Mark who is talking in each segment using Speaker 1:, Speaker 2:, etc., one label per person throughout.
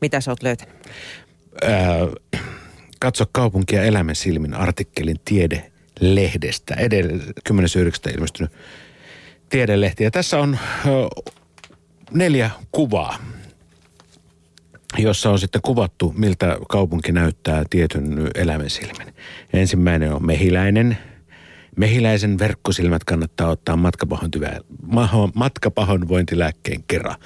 Speaker 1: Mitä sä oot löytänyt?
Speaker 2: Ää, katso kaupunkia elämän silmin artikkelin Tiede-lehdestä. Edellä 10.9. ilmestynyt Tiedelehti. Ja tässä on ö, neljä kuvaa, jossa on sitten kuvattu, miltä kaupunki näyttää tietyn elämän silmin. Ensimmäinen on mehiläinen. Mehiläisen verkkosilmät kannattaa ottaa matkapahoinvointilääkkeen kerran.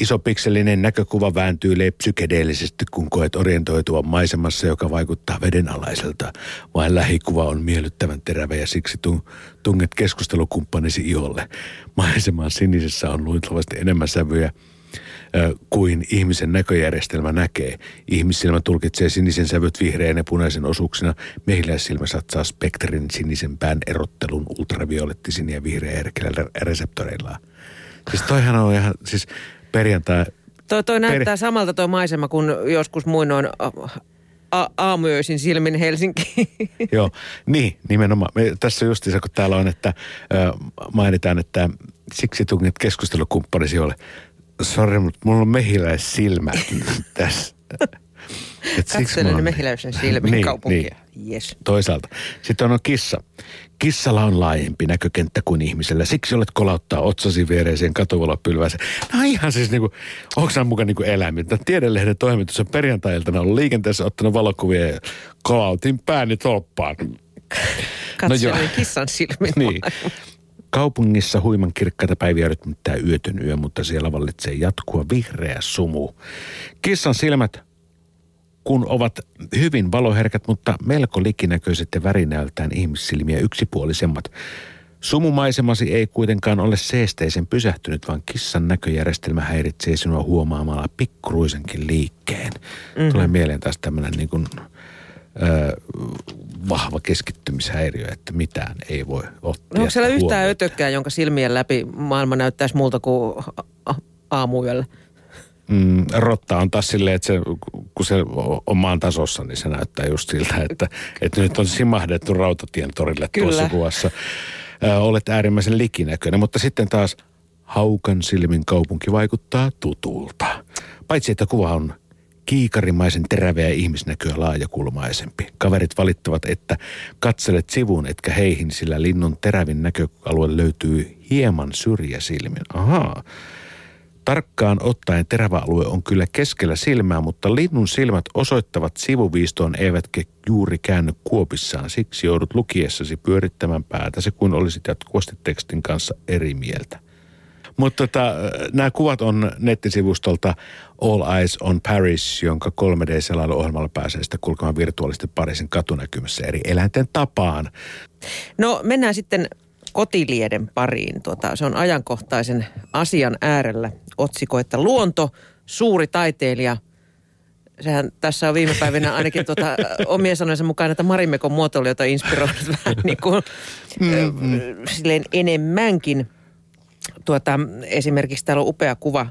Speaker 2: Isopikselinen näkökuva vääntyy psykedeellisesti, kun koet orientoitua maisemassa, joka vaikuttaa vedenalaiselta. Vain lähikuva on miellyttävän terävä ja siksi tunget keskustelukumppanisi iholle. Maiseman sinisessä on luultavasti enemmän sävyjä kuin ihmisen näköjärjestelmä näkee. Ihmissilmä tulkitsee sinisen sävyt vihreän ja punaisen osuuksina. Mehiläissilmä satsaa spektrin sinisen pään erottelun ultraviolettisin ja vihreä reseptoreillaan. Siis toihan on ihan, siis perjantai...
Speaker 1: Toi, toi näyttää per... samalta tuo maisema kuin joskus muinoin a- aamuyöisin silmin Helsinki.
Speaker 2: Joo, niin nimenomaan. Me, tässä justiinsa kun täällä on, että ö, mainitaan, että siksi tunnet keskustelukumppanisi ole. Sori, mutta mulla on mehiläissilmät tässä.
Speaker 1: Katselen mehiläisen silmin niin, kaupunkia.
Speaker 2: Niin. Yes. Toisaalta. Sitten on kissa. Kissalla on laajempi näkökenttä kuin ihmisellä. Siksi olet kolauttaa otsasi viereiseen katuvalopylväseen. Nämä on ihan siis niinku, onko nämä mukaan niinku eläimiä? Tiedelehden toimitus on perjantai-iltana ollut liikenteessä ottanut valokuvia ja kolautin pääni tolppaan.
Speaker 1: Katselin no kissan silmin. niin.
Speaker 2: Kaupungissa huiman kirkkaita päiviä rytmittää yötön yö, mutta siellä vallitsee jatkuva vihreä sumu. Kissan silmät kun ovat hyvin valoherkät, mutta melko likinäköiset ja värinäöltään ihmissilmiä yksipuolisemmat. Sumumaisemasi ei kuitenkaan ole seesteisen pysähtynyt, vaan kissan näköjärjestelmä häiritsee sinua huomaamalla pikkuruisenkin liikkeen. Mm-hmm. Tulee mieleen taas tämmöinen niin kuin, ö, vahva keskittymishäiriö, että mitään ei voi ottaa.
Speaker 1: No onko siellä yhtään ötökkää, jonka silmien läpi maailma näyttäisi muulta kuin aamuyöllä?
Speaker 2: Mm, rotta on taas silleen, että se, kun se on maan tasossa, niin se näyttää just siltä, että, että nyt on simahdettu rautatien torille Kyllä. tuossa kuvassa. Ö, olet äärimmäisen likinäköinen, mutta sitten taas haukan silmin kaupunki vaikuttaa tutulta. Paitsi, että kuva on kiikarimaisen teräveä ihmisnäköä laajakulmaisempi. Kaverit valittavat, että katselet sivuun etkä heihin, sillä linnun terävin näköalue löytyy hieman syrjäsilmin. Ahaa. Tarkkaan ottaen terävä alue on kyllä keskellä silmää, mutta linnun silmät osoittavat sivuviistoon eivätkä juuri käänny kuopissaan. Siksi joudut lukiessasi pyörittämään päätäsi, kun olisit jatkuvasti tekstin kanssa eri mieltä. Mutta tota, nämä kuvat on nettisivustolta All Eyes on Paris, jonka 3D-selailuohjelmalla pääsee sitä kulkemaan virtuaalisesti Pariisin katunäkymässä eri eläinten tapaan.
Speaker 1: No mennään sitten kotilieden pariin. Tuota, se on ajankohtaisen asian äärellä otsikko, että luonto, suuri taiteilija. Sehän tässä on viime päivinä ainakin tuota, omien sanojensa mukaan että Marimekon muotoilijoita inspiroinut vähän niin kuin, mm-hmm. silleen enemmänkin. Tuota, esimerkiksi täällä on upea kuva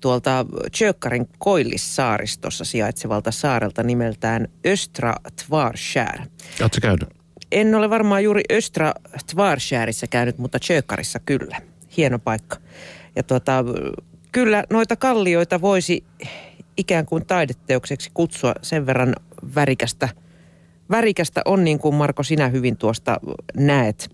Speaker 1: tuolta Tjökkarin koillissaaristossa sijaitsevalta saarelta nimeltään Östra Tvarskär.
Speaker 2: Oletko käynyt?
Speaker 1: En ole varmaan juuri Östra Tvarskärissa käynyt, mutta Tjökkarissa kyllä. Hieno paikka. Ja tuota, kyllä noita kallioita voisi ikään kuin taideteokseksi kutsua sen verran värikästä. Värikästä on niin kuin Marko sinä hyvin tuosta näet.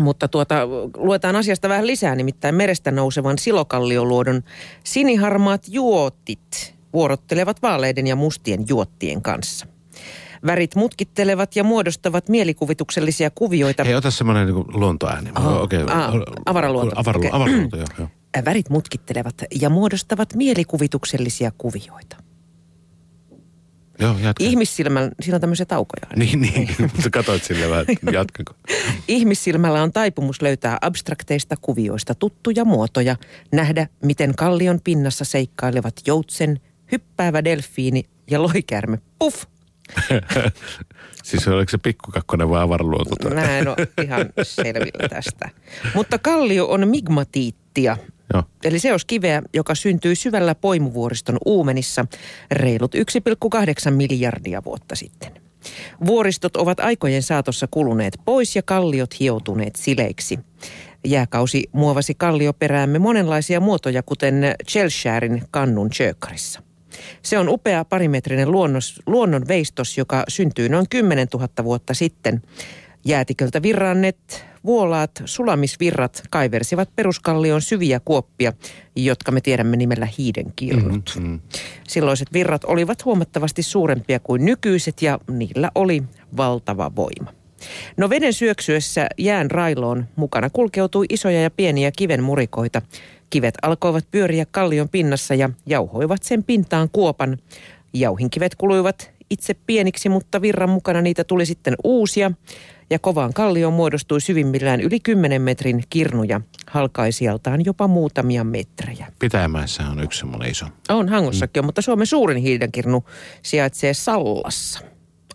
Speaker 1: Mutta tuota, luetaan asiasta vähän lisää, nimittäin merestä nousevan silokallioluodon siniharmaat juotit vuorottelevat vaaleiden ja mustien juottien kanssa. Värit mutkittelevat ja muodostavat mielikuvituksellisia kuvioita.
Speaker 2: Hei, ota semmoinen niin luontoääni.
Speaker 1: Oh, okay. ah, avaraluonto.
Speaker 2: Avaru, okay. Avaraluonto, joo, joo.
Speaker 1: Värit mutkittelevat ja muodostavat mielikuvituksellisia kuvioita.
Speaker 2: Joo, jatka.
Speaker 1: Ihmissilmällä, siinä on tämmöisiä taukoja.
Speaker 2: Niin, niin, mutta katsoit sille vähän, jatkanko.
Speaker 1: Ihmissilmällä on taipumus löytää abstrakteista kuvioista tuttuja muotoja, nähdä miten kallion pinnassa seikkailevat joutsen, hyppäävä delfiini ja loikärme. Puff!
Speaker 2: siis oliko se pikkukakkonen vai avaraluonto?
Speaker 1: Mä en ole ihan selvillä tästä. Mutta kallio on migmatiittia, Joo. Eli se on kiveä, joka syntyy syvällä poimuvuoriston uumenissa reilut 1,8 miljardia vuotta sitten. Vuoristot ovat aikojen saatossa kuluneet pois ja kalliot hioutuneet sileiksi. Jääkausi muovasi kallioperäämme monenlaisia muotoja, kuten Chelsharin kannun Tjökkarissa. Se on upea parimetrinen luonnos, luonnonveistos, joka syntyy noin 10 000 vuotta sitten. Jäätiköltä virrannet vuolaat sulamisvirrat kaiversivat peruskallion syviä kuoppia, jotka me tiedämme nimellä hiidenkirnut. Mm-hmm. Silloiset virrat olivat huomattavasti suurempia kuin nykyiset ja niillä oli valtava voima. No veden syöksyessä jään railoon mukana kulkeutui isoja ja pieniä kiven murikoita. Kivet alkoivat pyöriä kallion pinnassa ja jauhoivat sen pintaan kuopan. Jauhinkivet kuluivat itse pieniksi, mutta virran mukana niitä tuli sitten uusia. Ja kovaan kallioon muodostui syvimmillään yli 10 metrin kirnuja, halkaisijaltaan jopa muutamia metrejä.
Speaker 2: Pitäjämäessä on yksi semmoinen iso.
Speaker 1: On Hangossakin mm. mutta Suomen suurin hiidenkirnu sijaitsee Sallassa,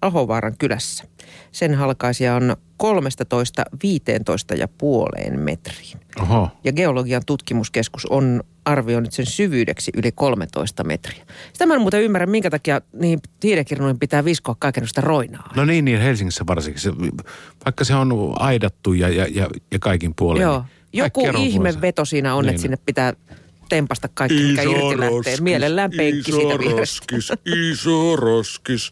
Speaker 1: Ahovaaran kylässä. Sen halkaisia on 13-15 ja puoleen metriin.
Speaker 2: Oho.
Speaker 1: Ja geologian tutkimuskeskus on arvioinut sen syvyydeksi yli 13 metriä. Sitä mä en muuten ymmärrä, minkä takia niin tiedekirnuihin pitää viskoa kaikenlaista roinaa.
Speaker 2: No niin, niin Helsingissä varsinkin. Se, vaikka se on aidattu ja, ja, ja, ja kaikin puolin.
Speaker 1: Joo. Niin Joku ihme veto siinä on, niin. että sinne pitää tempasta kaikki, mikä irti lähtee. Mielellään penkki
Speaker 2: iso
Speaker 1: siitä
Speaker 2: roskis, iso roskis.